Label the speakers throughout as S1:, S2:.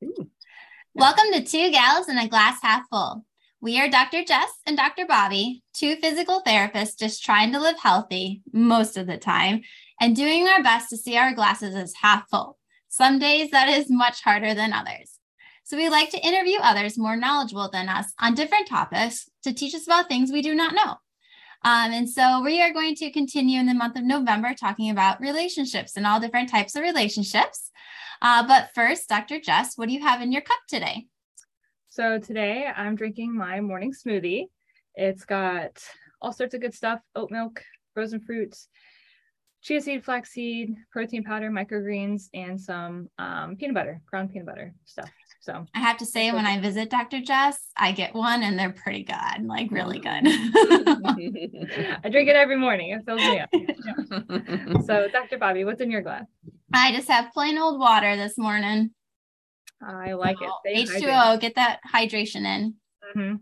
S1: Welcome to Two Gals and a Glass Half Full. We are Dr. Jess and Dr. Bobby, two physical therapists just trying to live healthy most of the time and doing our best to see our glasses as half full. Some days that is much harder than others. So we like to interview others more knowledgeable than us on different topics to teach us about things we do not know. Um, and so we are going to continue in the month of November talking about relationships and all different types of relationships. Uh, but first, Dr. Jess, what do you have in your cup today?
S2: So today I'm drinking my morning smoothie. It's got all sorts of good stuff oat milk, frozen fruits, chia seed, flaxseed, protein powder, microgreens, and some um, peanut butter, ground peanut butter stuff. So
S1: I have to say, when I visit Dr. Jess, I get one and they're pretty good, like really good.
S2: I drink it every morning. It fills me up. So, Dr. Bobby, what's in your glass?
S1: I just have plain old water this morning.
S2: I like it. Stay
S1: H2O,
S2: hydrated.
S1: get that hydration in.
S2: Mhm.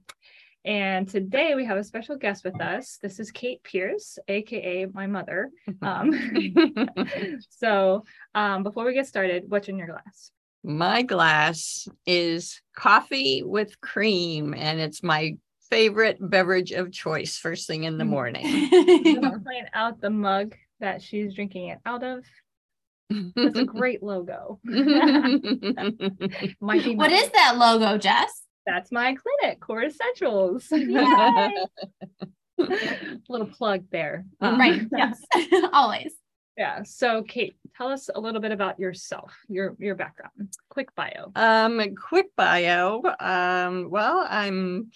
S2: And today we have a special guest with us. This is Kate Pearce, aka my mother. Um, so, um, before we get started, what's in your glass?
S3: My glass is coffee with cream, and it's my favorite beverage of choice first thing in the
S2: Mm.
S3: morning.
S2: I'm gonna point out the mug that she's drinking it out of. That's a great logo. Might be
S1: what
S2: mine.
S1: is that logo, Jess?
S2: That's my clinic, Core Essentials.
S1: Yay!
S2: Little plug there. Um,
S1: right. Yes. Always.
S2: Yeah. So, Kate, tell us a little bit about yourself, your your background, quick bio.
S3: um, quick bio. Um, well, I'm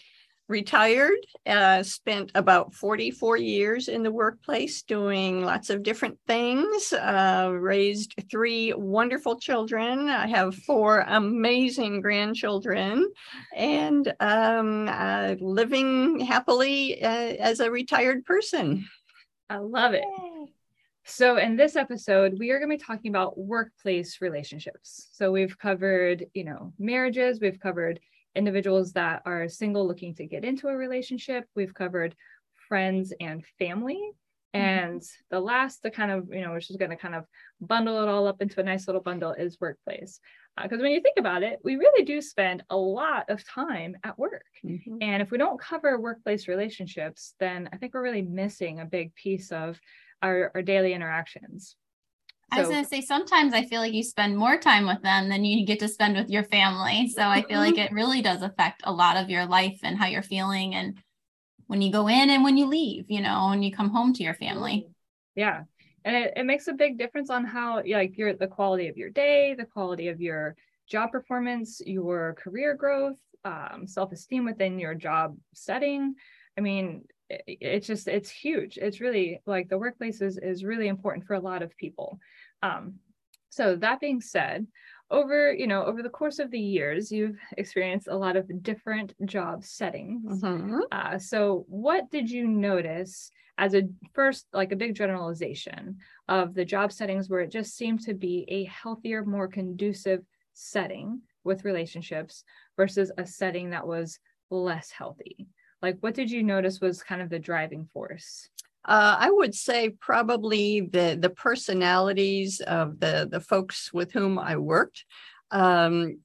S3: retired, uh, spent about 44 years in the workplace doing lots of different things, uh, raised three wonderful children. I have four amazing grandchildren and um, uh, living happily uh, as a retired person.
S2: I love it. So, in this episode, we are going to be talking about workplace relationships. So, we've covered, you know, marriages, we've covered individuals that are single looking to get into a relationship, we've covered friends and family. And the last, the kind of, you know, which is going to kind of bundle it all up into a nice little bundle is workplace. Because when you think about it, we really do spend a lot of time at work.
S3: Mhm.
S2: And if we don't cover workplace relationships, then I think we're really missing a big piece of our, our daily interactions.
S1: I was going to say, sometimes I feel like you spend more time with them than you get to spend with your family. So I feel like it really does affect a lot of your life and how you're feeling. And when you go in and when you leave, you know, when you come home to your family.
S2: Yeah. And it, it makes a big difference on how like your the quality of your day, the quality of your job performance, your career growth, um, self-esteem within your job setting. I mean, it's just it's huge. It's really like the workplace is is really important for a lot of people. Um, so that being said, over you know over the course of the years, you've experienced a lot of different job settings.
S3: Mhm.
S2: Uh, so what did you notice as a first, like a big generalization of the job settings where it just seemed to be a healthier, more conducive setting with relationships versus a setting that was less healthy? Like, what did you notice was kind of the driving force?
S3: Uh, I would say probably the the personalities of the the folks with whom I worked. Um,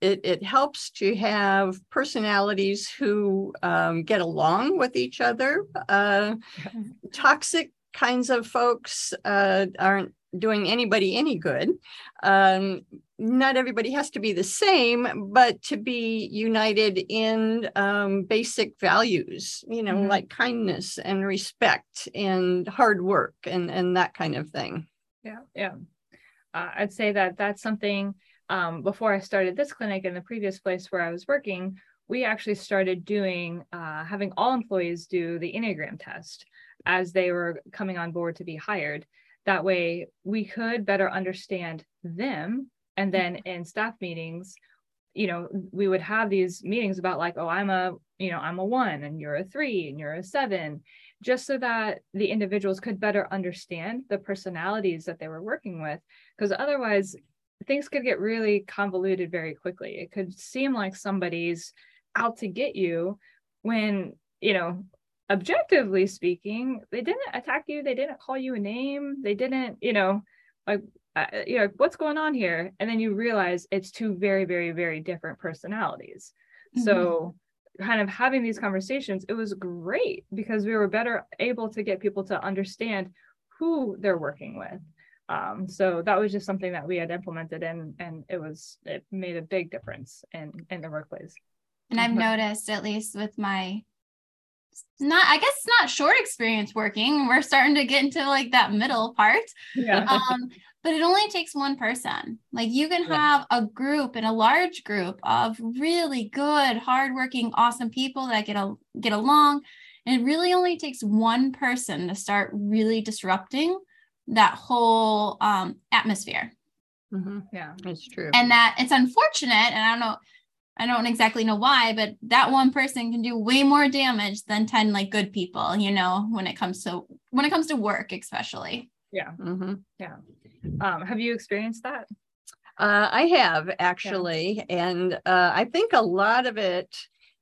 S3: it it helps to have personalities who um, get along with each other. Uh, toxic kinds of folks uh, aren't doing anybody any good. Um, not everybody has to be the same, but to be united in um, basic values, you know,
S2: Mhm.
S3: like kindness and respect and hard work and, and that kind of thing.
S2: Yeah, yeah. Uh, I'd say that that's something. Um, before I started this clinic in the previous place where I was working, we actually started doing uh, having all employees do the Enneagram test as they were coming on board to be hired. That way, we could better understand them, and then mm-hmm. in staff meetings, you know, we would have these meetings about like, oh, I'm a, you know, I'm a one, and you're a three, and you're a seven, just so that the individuals could better understand the personalities that they were working with because otherwise things could get really convoluted very quickly. It could seem like somebody's out to get you when you know objectively speaking they didn't attack you they didn't call you a name they didn't you know like uh, you know what's going on here? And then you realize it's two very very very different personalities. Mm-hmm. so kind of having these conversations it was great because we were better able to get people to understand who they're working with. Um, so that was just something that we had implemented and and it was it made a big difference in in the workplace.
S1: And i've noticed at least with my not i guess not short experience working. We're starting to get into like that middle part. Yeah. um but it only takes one person. Like you can have a group and a large group of really good hardworking awesome people that get a, get along. And it really only takes one person to start really disrupting that whole um, atmosphere.
S3: Mm-hmm. yeah that's true.
S1: And that it's unfortunate and i don't know I don't exactly know why, but that one person can do way more damage than 10 like good people, you know, when it comes to when it comes to work, especially.
S2: Yeah. Mm-hmm. Yeah. Um, have you experienced that?
S3: Uh, I have actually. Yeah. And uh, I think a lot of it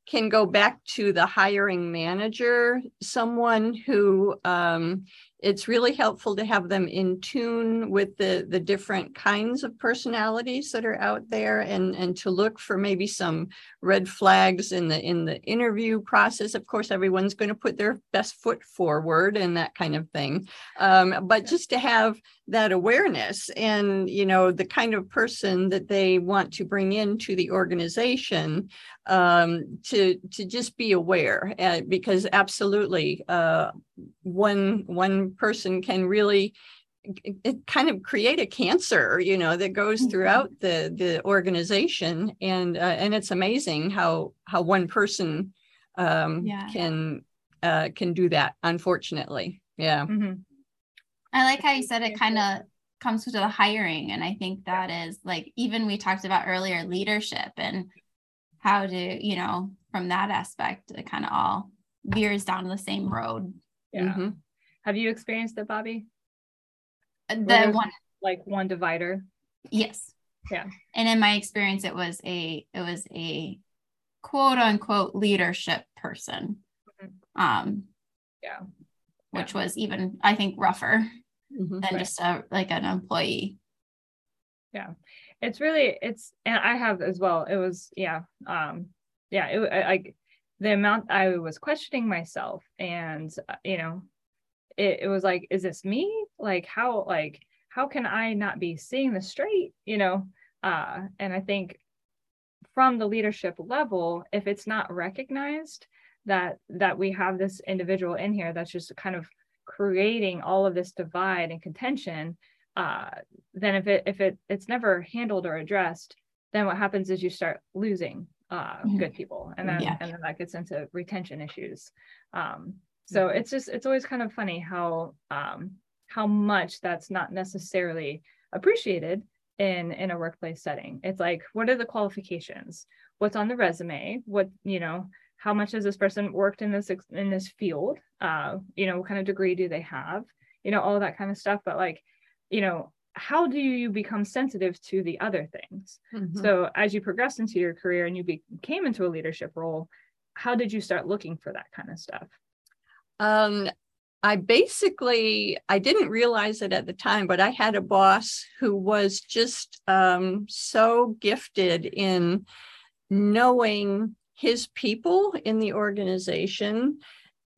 S3: can go back to the hiring manager, someone who um, it's really helpful to have them in tune with the the different kinds of personalities that are out there and and to look for maybe some red flags in the in the interview process. Of course everyone's going to put their best foot forward and that kind of thing. Um, but just to have that awareness and you know the kind of person that they want to bring into the organization um, to to just be aware uh, because absolutely uh, one one person can really it kind of create a cancer you know that goes mm-hmm. throughout the the organization and uh, and it's amazing how how one person um, yeah. can uh, can do that unfortunately yeah mm-hmm.
S1: i like how you said it kind of comes to the hiring and i think that is like even we talked about earlier leadership and how to you know from that aspect it kind of all veers down the same road
S2: yeah mm-hmm. Have you experienced it bobby?
S1: Uh, the one
S2: like one divider?
S1: Yes.
S2: Yeah.
S1: And in my experience it was a it was a quote unquote leadership person. Mm-hmm. um
S2: yeah.
S1: which yeah. was even i think rougher mm-hmm. than right. just a like an employee.
S2: Yeah. It's really it's and i have as well. It was yeah um yeah it like the amount i was questioning myself and uh, you know it, it was like is this me like how like how can i not be seeing the straight you know uh and i think from the leadership level if it's not recognized that that we have this individual in here that's just kind of creating all of this divide and contention uh, then if it if it it's never handled or addressed, then what happens is you start losing uh, good people, and then yeah. and then that gets into retention issues. Um, so mm-hmm. it's just it's always kind of funny how um, how much that's not necessarily appreciated in in a workplace setting. It's like what are the qualifications? What's on the resume? What you know? How much has this person worked in this in this field? Uh, you know, what kind of degree do they have? You know, all that kind of stuff. But like you know how do you become sensitive to the other things mm-hmm. so as you progressed into your career and you became into a leadership role how did you start looking for that kind of stuff
S3: um i basically i didn't realize it at the time but i had a boss who was just um, so gifted in knowing his people in the organization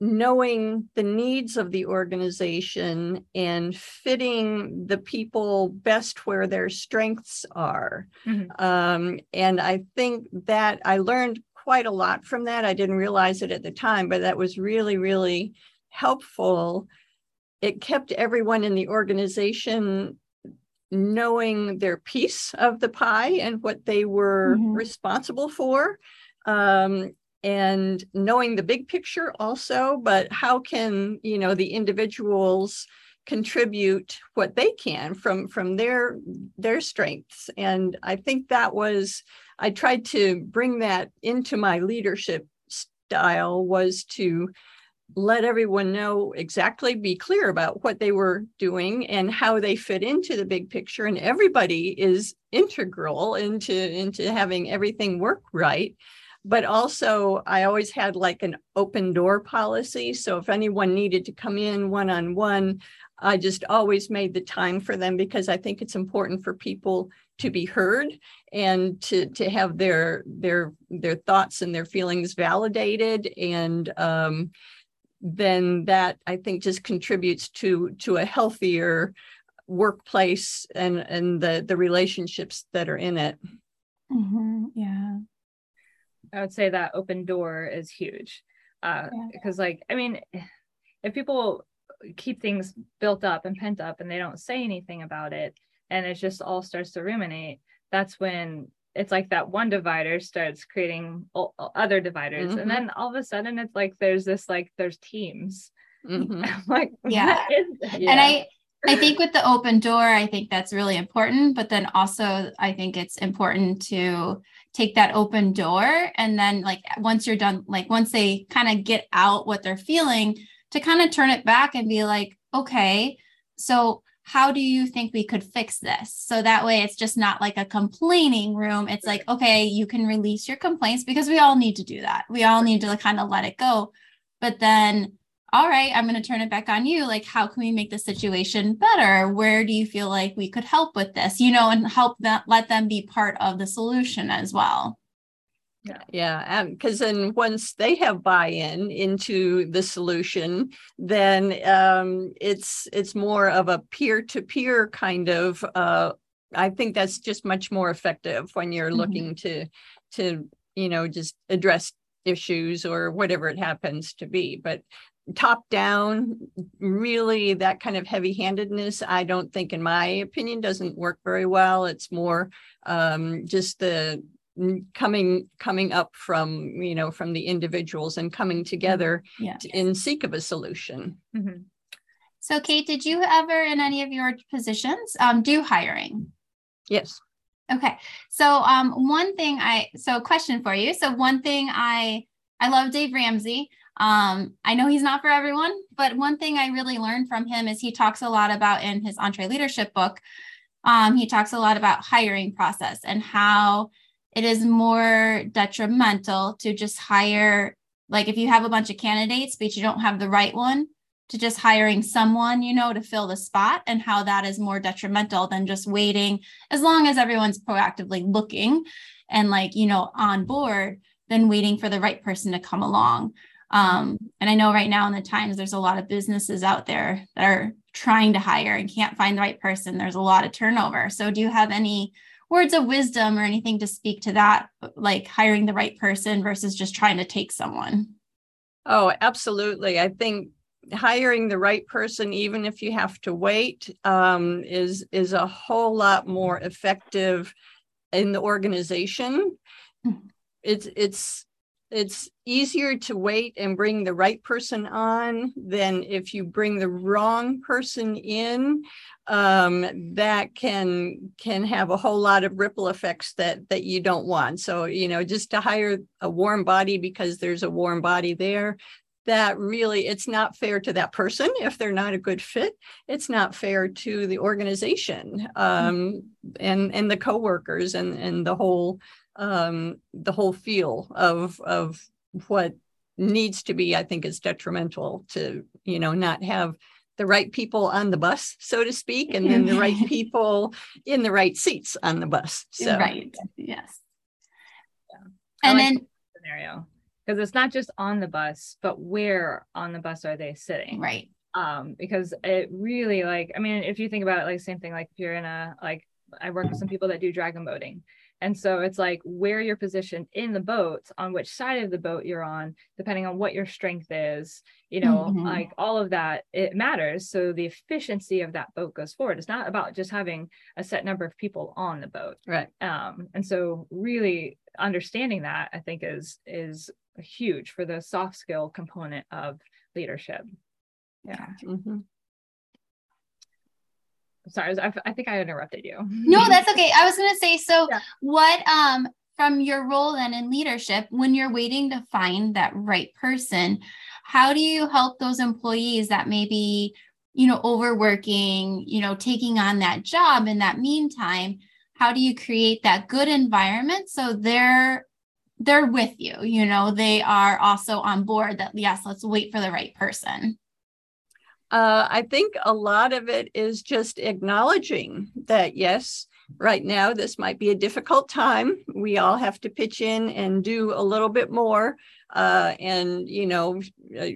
S3: knowing the needs of the organization and fitting the people best where their strengths are. Mm-hmm. Um, and I think that I learned quite a lot from that. I didn't realize it at the time, but that was really, really helpful. It kept everyone in the organization knowing their piece of the pie and what they were mm-hmm. responsible for. Um, and knowing the big picture also but how can you know the individuals contribute what they can from from their their strengths. And i think that was i tried to bring that into my leadership style was to let everyone know exactly be clear about what they were doing and how they fit into the big picture. And everybody is integral into into having everything work right. But also I always had like an open door policy. So if anyone needed to come in one on one, I just always made the time for them because I think it's important for people to be heard and to to have their their their thoughts and their feelings validated and um, then that I think just contributes to to a healthier workplace and and the the relationships that are in it.
S1: Mm-hmm. Yeah,
S2: I would say that open door is huge uh, yeah. because like I mean, if people keep things built up and pent up and they don't say anything about it and it just all starts to ruminate that's when it's like that one divider starts creating other dividers mm-hmm. and then all of a sudden it's like there's this like there's teams mm-hmm. like
S1: yeah. yeah and i i think with the open door i think that's really important but then also i think it's important to take that open door and then like once you're done like once they kind of get out what they're feeling to kind of turn it back and be like okay so how do you think we could fix this? So that way it's just not like a complaining room. It's like, okay, you can release your complaints because we all need to do that. We all need to kind of let it go. But then, all right, I'm going to turn it back on you. Like, how can we make the situation better? Where do you feel like we could help with this? You know, and help them, let them be part of the solution as well.
S3: Yeah, yeah, because then once they have buy-in into the solution, then um, it's it's more of a peer-to-peer kind of. Uh, I think that's just much more effective when you're mm-hmm. looking to to you know just address issues or whatever it happens to be. But top down, really that kind of heavy handedness, I don't think, in my opinion, doesn't work very well. It's more um, just the coming coming up from you know from the individuals and coming together yeah. to, in seek of a solution. Mm-hmm.
S1: so kate did you ever in any of your positions um, do hiring?
S3: Yes.
S1: Okay. So um, one thing i so question for you. So one thing i i love dave ramsey. Um, i know he's not for everyone but one thing i really learned from him is he talks a lot about in his EntreLeadership book um, he talks a lot about hiring process and how it is more detrimental to just hire like if you have a bunch of candidates but you don't have the right one to just hiring someone you know to fill the spot and how that is more detrimental than just waiting as long as everyone's proactively looking and like you know on board than waiting for the right person to come along. Um, and i know right now in the times there's a lot of businesses out there that are trying to hire and can't find the right person. There's a lot of turnover. So do you have any words of wisdom or anything to speak to that, like hiring the right person versus just trying to take someone?
S3: Oh, absolutely. I think hiring the right person, even if you have to wait, um, is is a whole lot more effective in the organization. Mm-hmm. It's it's it's easier to wait and bring the right person on than if you bring the wrong person in um, that can can have a whole lot of ripple effects that that you don't want. So you know just to hire a warm body because there's a warm body there that really it's not fair to that person if they're not a good fit. It's not fair to the organization um, and and the coworkers and and the whole um, the whole feel of of what needs to be i think is detrimental to you know not have the right people on the bus so to speak and then the right people in the right seats on the bus so.
S1: Right yes.
S2: Yeah. and like then scenario because it's not just on the bus but where on the bus are they sitting?
S1: Right.
S2: Um because it really like i mean if you think about it like same thing like if you're in a like i work with some people that do dragon boating and so it's like where you're positioned in the boat, on which side of the boat you're on, depending on what your strength is, you know, mm-hmm. like all of that, it matters. So the efficiency of that boat goes forward. It's not about just having a set number of people on the boat.
S3: Right.
S2: Um, and so really understanding that I think is is huge for the soft skill component of leadership. Yeah. Mm-hmm sorry, I, I think I interrupted you.
S1: No, that's okay. I was going to say, so yeah. what, um, from your role then in leadership, when you're waiting to find that right person, how do you help those employees that may be, you know, overworking, you know, taking on that job in that meantime? How do you create that good environment so they're they're with you, you know, they are also on board that yes, let's wait for the right person.
S3: Uh, I think a lot of it is just acknowledging that, yes, right now this might be a difficult time. We all have to pitch in and do a little bit more uh, and, you know,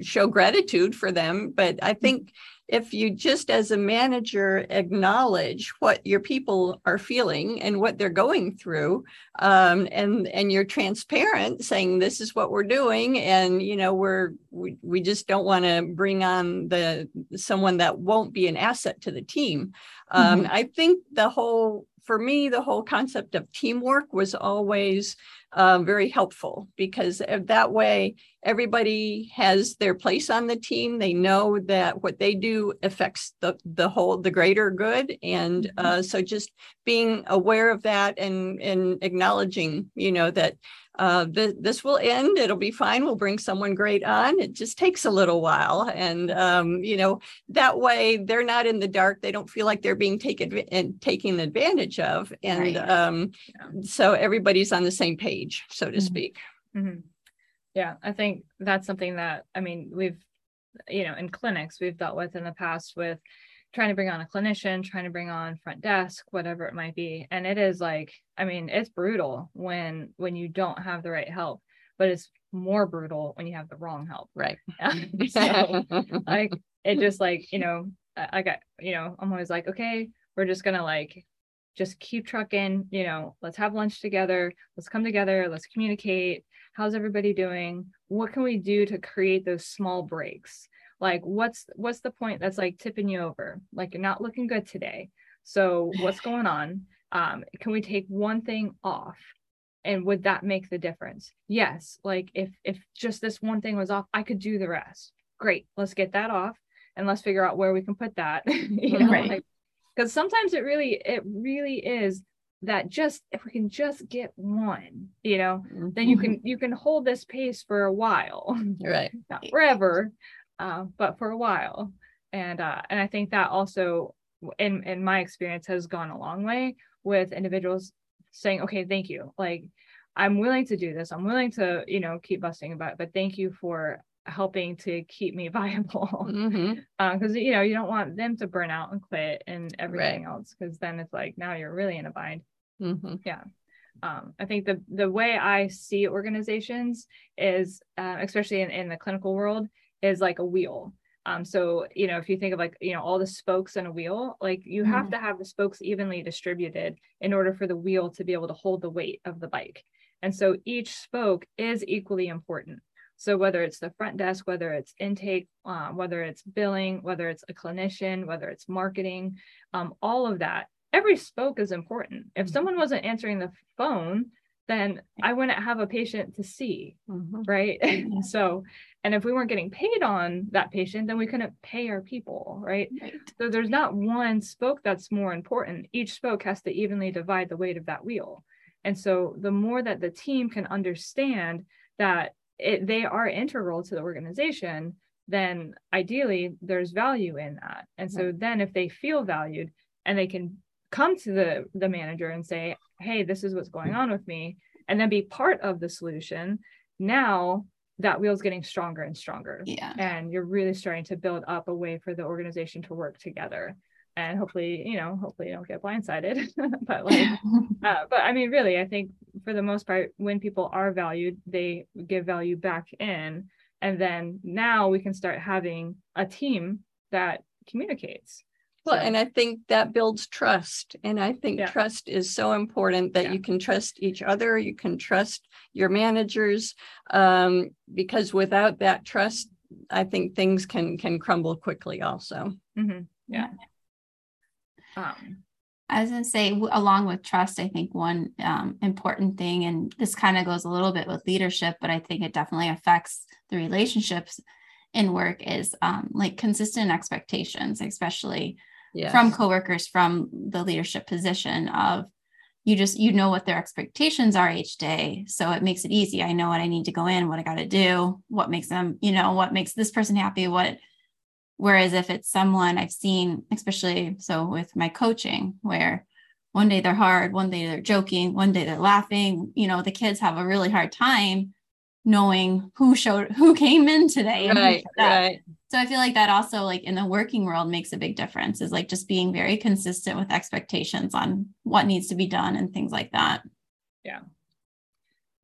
S3: show gratitude for them. But I think if you just as a manager acknowledge what your people are feeling and what they're going through um, and and you're transparent saying this is what we're doing and you know we're we, we just don't want to bring on the someone that won't be an asset to the team um, mm-hmm. i think the whole for me the whole concept of teamwork was always um, very helpful because that way everybody has their place on the team. They know that what they do affects the the whole the greater good, and mm-hmm. uh, so just being aware of that and and acknowledging, you know, that uh, th- this will end. It'll be fine. We'll bring someone great on. It just takes a little while, and um, you know that way they're not in the dark. They don't feel like they're being taken and taken advantage of, and right. um, yeah. so everybody's on the same page, so to mm-hmm. speak.
S2: Mm-hmm. Yeah, I think that's something that I mean we've you know in clinics we've dealt with in the past with trying to bring on a clinician, trying to bring on front desk, whatever it might be. And it is like, I mean, it's brutal when when you don't have the right help, but it's more brutal when you have the wrong help.
S3: Right.
S2: so like it just like, you know, I got, you know, I'm always like, okay, we're just gonna like just keep trucking, you know, let's have lunch together, let's come together, let's communicate. How's everybody doing? What can we do to create those small breaks? like what's what's the point that's like tipping you over like you're not looking good today so what's going on um can we take one thing off and would that make the difference yes like if if just this one thing was off i could do the rest great let's get that off and let's figure out where we can put that you know right. like because sometimes it really it really is that just if we can just get one you know mm-hmm. then you can you can hold this pace for a while
S3: right
S2: not forever uh, but for a while. And uh, and I think that also, in in my experience, has gone a long way with individuals saying, "Okay, thank you. Like, I'm willing to do this. I'm willing to, you know, keep busting about, it, but thank you for helping to keep me viable because mm-hmm. uh, you know you don't want them to burn out and quit and everything right. else because then it's like now you're really in a bind mm-hmm. yeah um, i think the the way i see organizations is uh, especially in, in the clinical world is like a wheel. Um, so you know, if you think of like you know all the spokes in a wheel, like you mm-hmm. have to have the spokes evenly distributed in order for the wheel to be able to hold the weight of the bike. And so each spoke is equally important. So whether it's the front desk, whether it's intake, uh, whether it's billing, whether it's a clinician, whether it's marketing, um, all of that, every spoke is important. If mm-hmm. someone wasn't answering the phone, then I wouldn't have a patient to see, mm-hmm. right? so and if we weren't getting paid on that patient, then we couldn't pay our people, right? right? So there's not one spoke that's more important. Each spoke has to evenly divide the weight of that wheel. And so the more that the team can understand that it, they are integral to the organization, then ideally there's value in that. And so then if they feel valued and they can come to the, the manager and say, hey, this is what's going on with me, and then be part of the solution, now that wheel's getting stronger and stronger.
S1: Yeah.
S2: And you're really starting to build up a way for the organization to work together. And hopefully, you know, hopefully you don't get blindsided. but like, uh, but I mean, really, I think for the most part, when people are valued, they give value back in. And then now we can start having a team that communicates
S3: well, and I think that builds trust. And I think yeah. trust is so important that yeah. you can trust each other, you can trust your managers, um, because without that trust, I think things can can crumble quickly. Also,
S2: mm-hmm. yeah. Um,
S1: I was going to say, along with trust, I think one um, important thing, and this kind of goes a little bit with leadership, but I think it definitely affects the relationships in work is um, like consistent expectations, especially yes. from coworkers from the leadership position of you just you know what their expectations are each day so it makes it easy i know what i need to go in what i got to do what makes them you know what makes this person happy what whereas if it's someone i've seen especially so with my coaching where one day they're hard one day they're joking one day they're laughing you know the kids have a really hard time knowing who showed who came in today
S3: right, right.
S1: So I feel like that also like in the working world makes a big difference is like just being very consistent with expectations on what needs to be done and things like that.
S2: Yeah.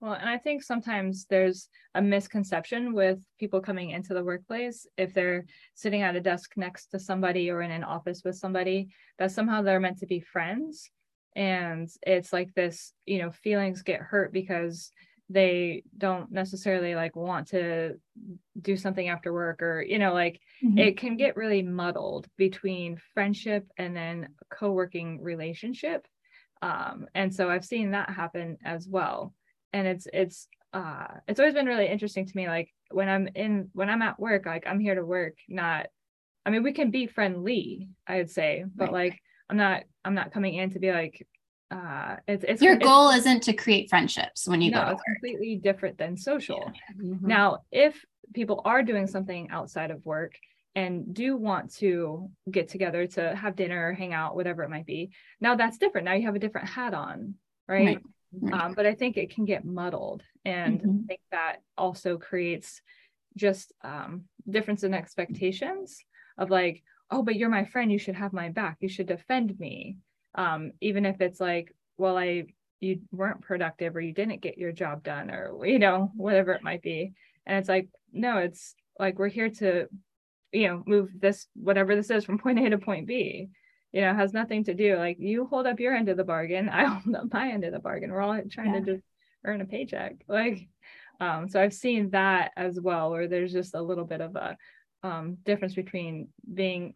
S2: Well, and I think sometimes there's a misconception with people coming into the workplace if they're sitting at a desk next to somebody or in an office with somebody that somehow they're meant to be friends. And it's like this, you know, feelings get hurt because they don't necessarily like want to do something after work or you know like mm-hmm. it can get really muddled between friendship and then co-working relationship um, and so i've seen that happen as well and it's it's uh it's always been really interesting to me like when i'm in when i'm at work like i'm here to work not i mean we can be friendly i would say but right. like i'm not i'm not coming in to be like uh it's, it's
S1: your
S2: it's,
S1: goal isn't to create friendships when you no, go
S2: it's completely different than social yeah. mm-hmm. now if people are doing something outside of work and do want to get together to have dinner or hang out whatever it might be now that's different now you have a different hat on right, right. Mm-hmm. Um, but i think it can get muddled and mm-hmm. i think that also creates just um difference in expectations of like oh but you're my friend you should have my back you should defend me um, even if it's like well i you weren't productive or you didn't get your job done or you know whatever it might be and it's like no it's like we're here to you know move this whatever this is from point a to point b you know has nothing to do like you hold up your end of the bargain i hold up my end of the bargain we're all trying yeah. to just earn a paycheck like um so i've seen that as well where there's just a little bit of a um, difference between being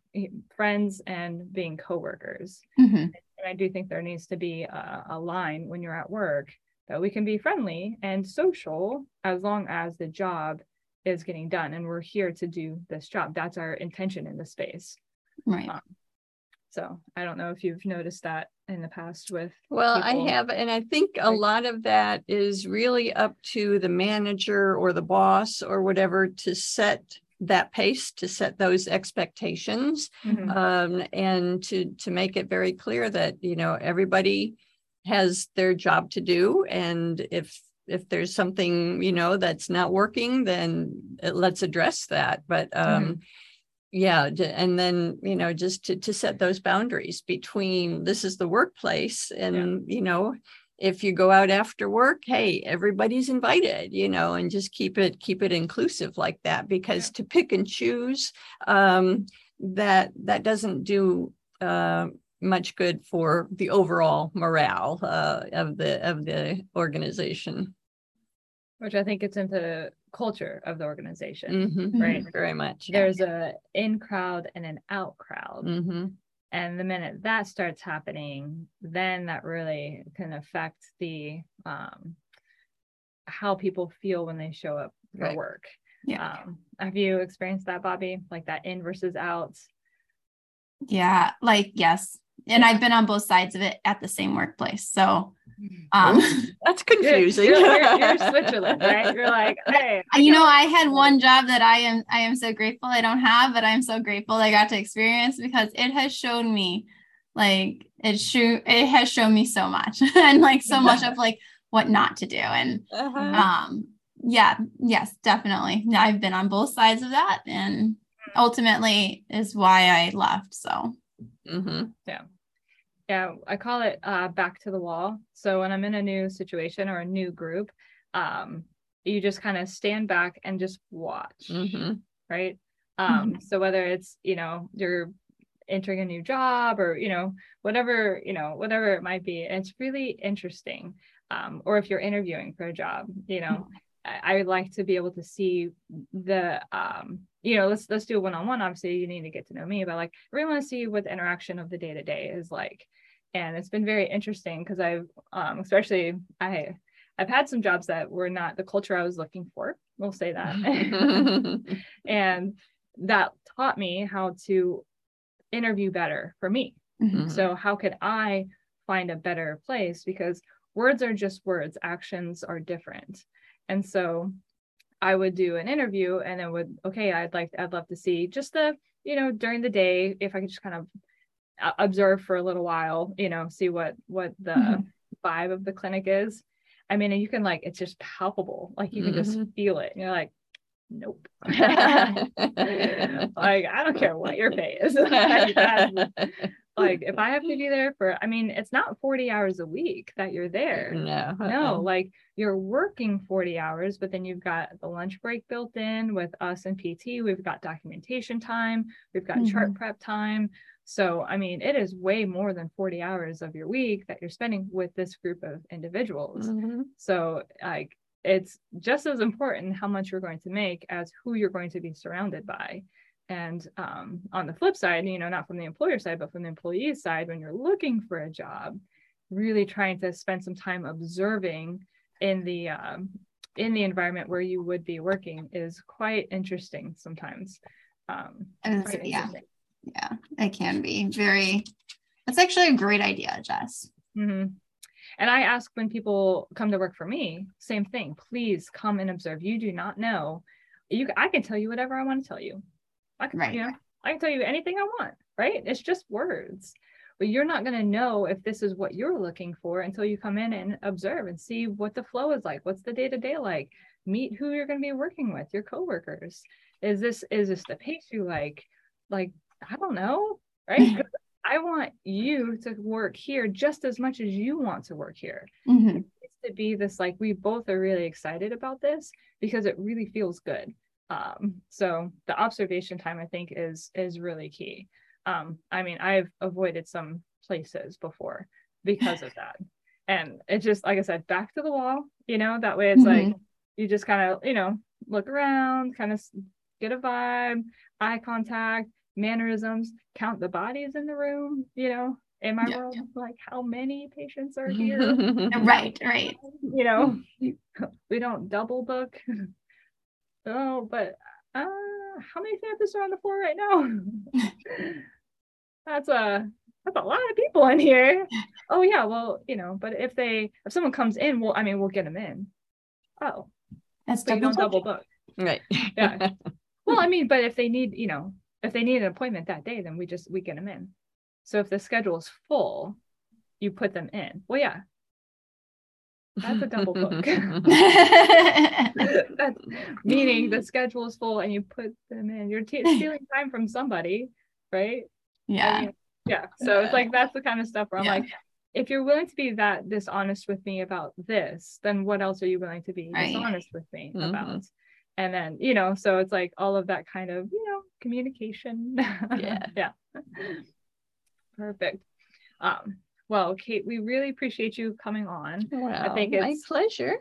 S2: friends and being coworkers. Mm-hmm. And I do think there needs to be a, a line when you're at work that we can be friendly and social as long as the job is getting done and we're here to do this job. That's our intention in the space.
S1: Right. Um,
S2: so I don't know if you've noticed that in the past with.
S3: Well, people. I have. And I think a lot of that is really up to the manager or the boss or whatever to set that pace to set those expectations mm-hmm. um, and to to make it very clear that you know everybody has their job to do and if if there's something you know that's not working then let's address that but um mm-hmm. Yeah and then you know just to, to set those boundaries between this is the workplace and yeah. you know if you go out after work hey everybody's invited you know and just keep it keep it inclusive like that because to pick and choose um, that that doesn't do uh, much good for the overall morale uh, of the of the organization
S2: which i think gets into culture of the organization
S3: mm-hmm. right very much
S2: there's a in crowd and an out crowd mm-hmm. And the minute that starts happening, then that really can affect the um, how people feel when they show up for right. work. Yeah. Um, have you experienced that, Bobby? Like that in versus out?
S1: Yeah, like yes. And I've been on both sides of it at the same workplace. So um,
S3: that's confusing.
S2: You're, you're, you're Switzerland, right? You're like, hey.
S1: You know, I had one job that I am I am so grateful I don't have, but I'm so grateful I got to experience because it has shown me like it shoot it has shown me so much and like so much of like what not to do. And uh-huh. um yeah, yes, definitely. I've been on both sides of that and ultimately is why I left. So
S2: mm-hmm. yeah yeah i call it uh, back to the wall so when i'm in a new situation or a new group um, you just kind of stand back and just watch mm-hmm. right um, mm-hmm. so whether it's you know you're entering a new job or you know whatever you know whatever it might be it's really interesting um, or if you're interviewing for a job you know mm-hmm. I, I would like to be able to see the um, you know let's let's do a one-on-one obviously you need to get to know me but like I really want to see what the interaction of the day-to-day is like and it's been very interesting because I've um, especially I I've had some jobs that were not the culture I was looking for. We'll say that, and that taught me how to interview better for me. Mm-hmm. So how could I find a better place because words are just words, actions are different, and so I would do an interview and then would okay I'd like I'd love to see just the you know during the day if I could just kind of observe for a little while you know see what what the mm-hmm. vibe of the clinic is i mean you can like it's just palpable like you can mm-hmm. just feel it and you're like nope. like I don't care what your pay is. like, like if I have to be there for, I mean, it's not 40 hours a week that you're there.
S3: no, uh-uh.
S2: No, like you're working 40 hours, but then you've got the lunch break built in with us and PT. We've got documentation time, we've got chart prep time. So, I mean, it is way more than 40 hours of your week that you're spending with this group of individuals.
S3: Mhm.
S2: So, like, it's just as important how much you're going to make as who you're going to be surrounded by. And um, on the flip side, you know, not from the employer side, but from the employee side, when you're looking for a job, really trying to spend some time observing in the um, in the environment where you would be working is quite interesting sometimes. Um,
S1: yeah. Yeah, it can be very. That's actually a great idea, Jess.
S2: Mhm. And I ask when people come to work for me, same thing. Please come and observe. You do not know. You, I can tell you whatever I want to tell you. I can,
S1: Right.
S2: you know, I can tell you anything I want. Right? It's just words. But you're not going to know if this is what you're looking for until you come in and observe and see what the flow is like. What's the day to day like? Meet who you're going to be working with, your coworkers. Is this is this the pace you like? Like I don't know, right? I want you to work here just as much as you want to work here.
S1: Mhm.
S2: It needs to be this like we both are really excited about this because it really feels good. Um, so the observation time I think is is really key. Um, I mean, I've avoided some places before because of that. And it's just like I said, back to the wall, you know, that way it's like you just kind of, you know, look around, kind of get a vibe, eye contact, mannerisms, count the bodies in the room, you know, in my
S1: Yeah,
S2: world,
S1: yeah.
S2: like how many patients are here?
S1: Right, right.
S2: you know, we don't double book. Oh, but uh, how many therapists are on the floor right now? that's a that's a lot of people in here. Oh yeah, well, you know, but if they if someone comes in, well, I mean, we'll get them in. Oh,
S1: That's
S2: but you
S1: double
S2: don't double
S1: double.
S2: book.
S3: right.
S2: Yeah. Well, I mean, but if they need, you know, if they need an appointment that day, then we just we get them in. So if the schedule is full, you put them in. Well, yeah, that's a double book. That's meaning the schedule is full and you put them in. You're t- stealing time from somebody, right? I
S1: yeah.
S2: mean, yeah. So it's like that's the kind of stuff where I'm
S1: Yeah.
S2: like, if you're willing to be that dishonest with me about this, then what else are you willing to be
S1: Right.
S2: dishonest with me
S3: Mhm.
S2: about? And then, you know, so it's like all of that kind of, you know, communication.
S3: Yeah.
S2: yeah. Perfect. Um, well, Kate, we really appreciate you coming on
S3: Well,
S2: think
S3: my
S2: it's-
S3: pleasure.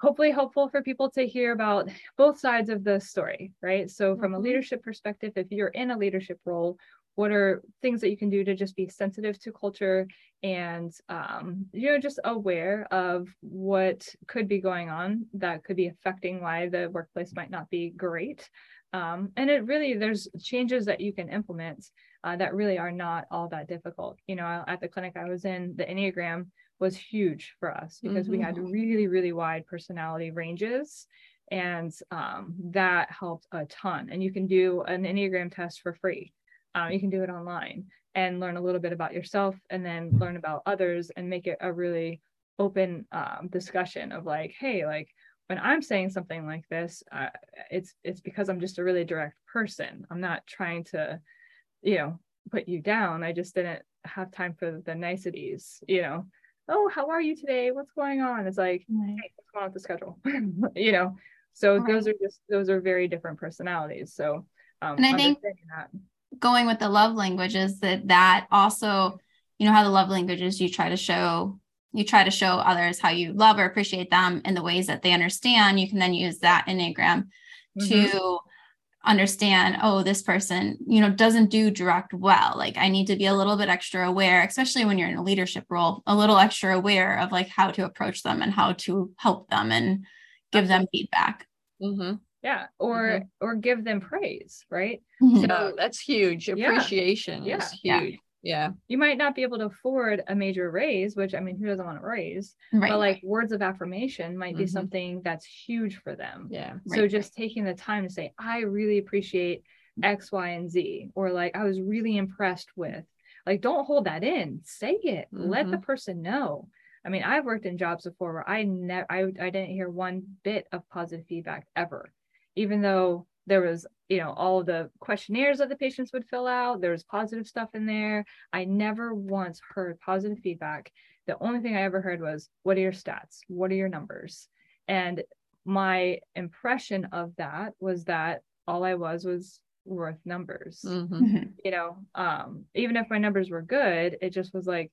S2: hopefully helpful for people to hear about both sides of the story, right? So from a
S3: Mhm.
S2: leadership perspective, if you're in a leadership role, what are things that you can do to just be sensitive to culture and um, you know just aware of what could be going on that could be affecting why the workplace might not be great um, and it really there's changes that you can implement uh, that really are not all that difficult. You know at the clinic i was in the enneagram was huge for us because we had really really wide personality ranges and um, that helped a ton. And you can do an enneagram test for free. Um, you can do it online and learn a little bit about yourself and then learn about others and make it a really open um, discussion of like hey like when i'm saying something like this uh, it's it's because i'm just a really direct person. I'm not trying to you know put you down. I just didn't have time for the niceties you know. Oh how are you today? What's going on? It's like hey what's going on with the schedule? You know? So those are just those are very different personalities. So um
S1: And I think-
S2: that.
S1: going with the love languages that that also you know how the love languages you try to show you try to show others how you love or appreciate them in the ways that they understand you can then use that enneagram
S2: Mhm.
S1: to understand oh this person you know doesn't do direct well like i need to be a little bit extra aware especially when you're in a leadership role a little extra aware of like how to approach them and how to help them and give them feedback
S3: Mhm.
S2: yeah or or give them praise right
S1: Mhm.
S3: So that's huge. Appreciation
S2: Yeah.
S3: is
S1: Yeah.
S3: huge. Yeah.
S2: you might not be able to afford a major raise which i mean who doesn't want to raise
S1: right
S2: but like words of affirmation might be
S3: Mhm.
S2: something that's huge for them
S3: Yeah.
S2: so
S1: Right.
S2: just taking the time to say i really appreciate x y and z or like i was really impressed with like don't hold that in say it let the person know i mean i've worked in jobs before where i never I, I didn't hear one bit of positive feedback ever even though there was you know all the questionnaires that the patients would fill out. There was positive stuff in there. I never once heard positive feedback. The only thing i ever heard was what are your stats? What are your numbers? And my impression of that was that all i was was worth numbers.
S3: Mhm.
S2: you know um even if my numbers were good it just was like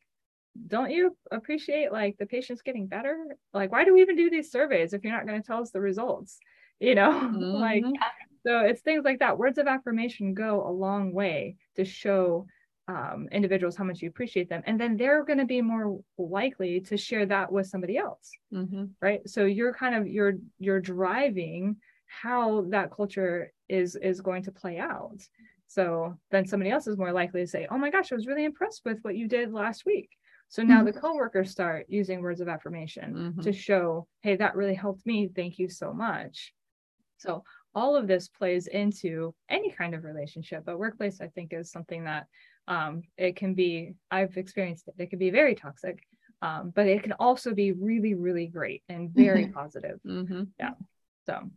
S2: don't you appreciate like the patients getting better? Like why do we even do these surveys if you're not going to tell us the results? You know like
S3: Mhm.
S2: So it's things like that. Words of affirmation go a long way to show um, individuals how much you appreciate them. And then they're going to be more likely to share that with somebody else
S3: Mhm.
S2: right? So you're kind of you're you're driving how that culture is is going to play out. So then somebody else is more likely to say oh my gosh i was really impressed with what you did last week. So now the coworkers start using words of affirmation to show hey that really helped me. Thank you so much. So all of this plays into any kind of relationship but workplace i think is something that um, it can be i've experienced it. It can be very toxic um, but it can also be really really great and very positive.
S3: Mhm.
S2: so.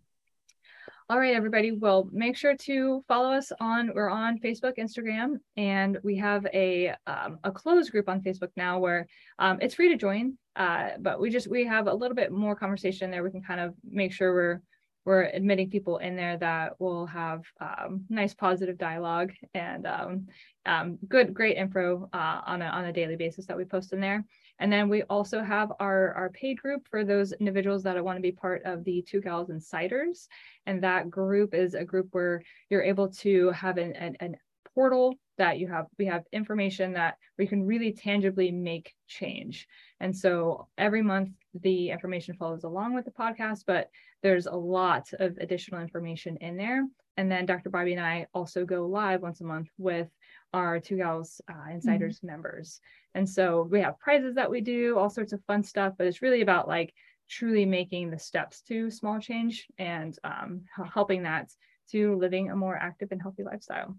S2: All right everybody. Well make sure to follow us on we're on facebook instagram and we have a um, a closed group on facebook now where um, it's free to join uh, but we just we have a little bit more conversation there. We can kind of make sure we're we're admitting people in there that will have um, nice positive dialogue and um, um, good great info uh, on a on a daily basis that we post in there. And then we also have our our paid group for those individuals that want to be part of the two gals insiders and that group is a group where you're able to have an, an, an portal that you have we have information that we can really tangibly make change. And so every month the information follows along with the podcast but there's a lot of additional information in there. And then dr bobby and i also go live once a month with our two gals uh, insiders members. And so we have prizes that we do all sorts of fun stuff but it's really about like truly making the steps to small change and um, helping that to living a more active and healthy lifestyle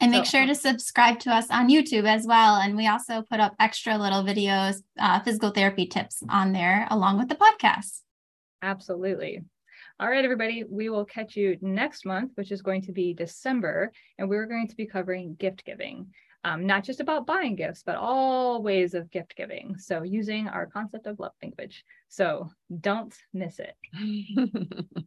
S1: And make
S2: So-
S1: sure to subscribe to us on YouTube as well. And we also put up extra little videos, uh, physical therapy tips on there along with the podcast.
S2: Absolutely. All right, everybody, we will catch you next month, which is going to be December, and we're going to be covering gift giving. Um, not just about buying gifts, but all ways of gift giving. So, using our concept of love language. So, don't miss it.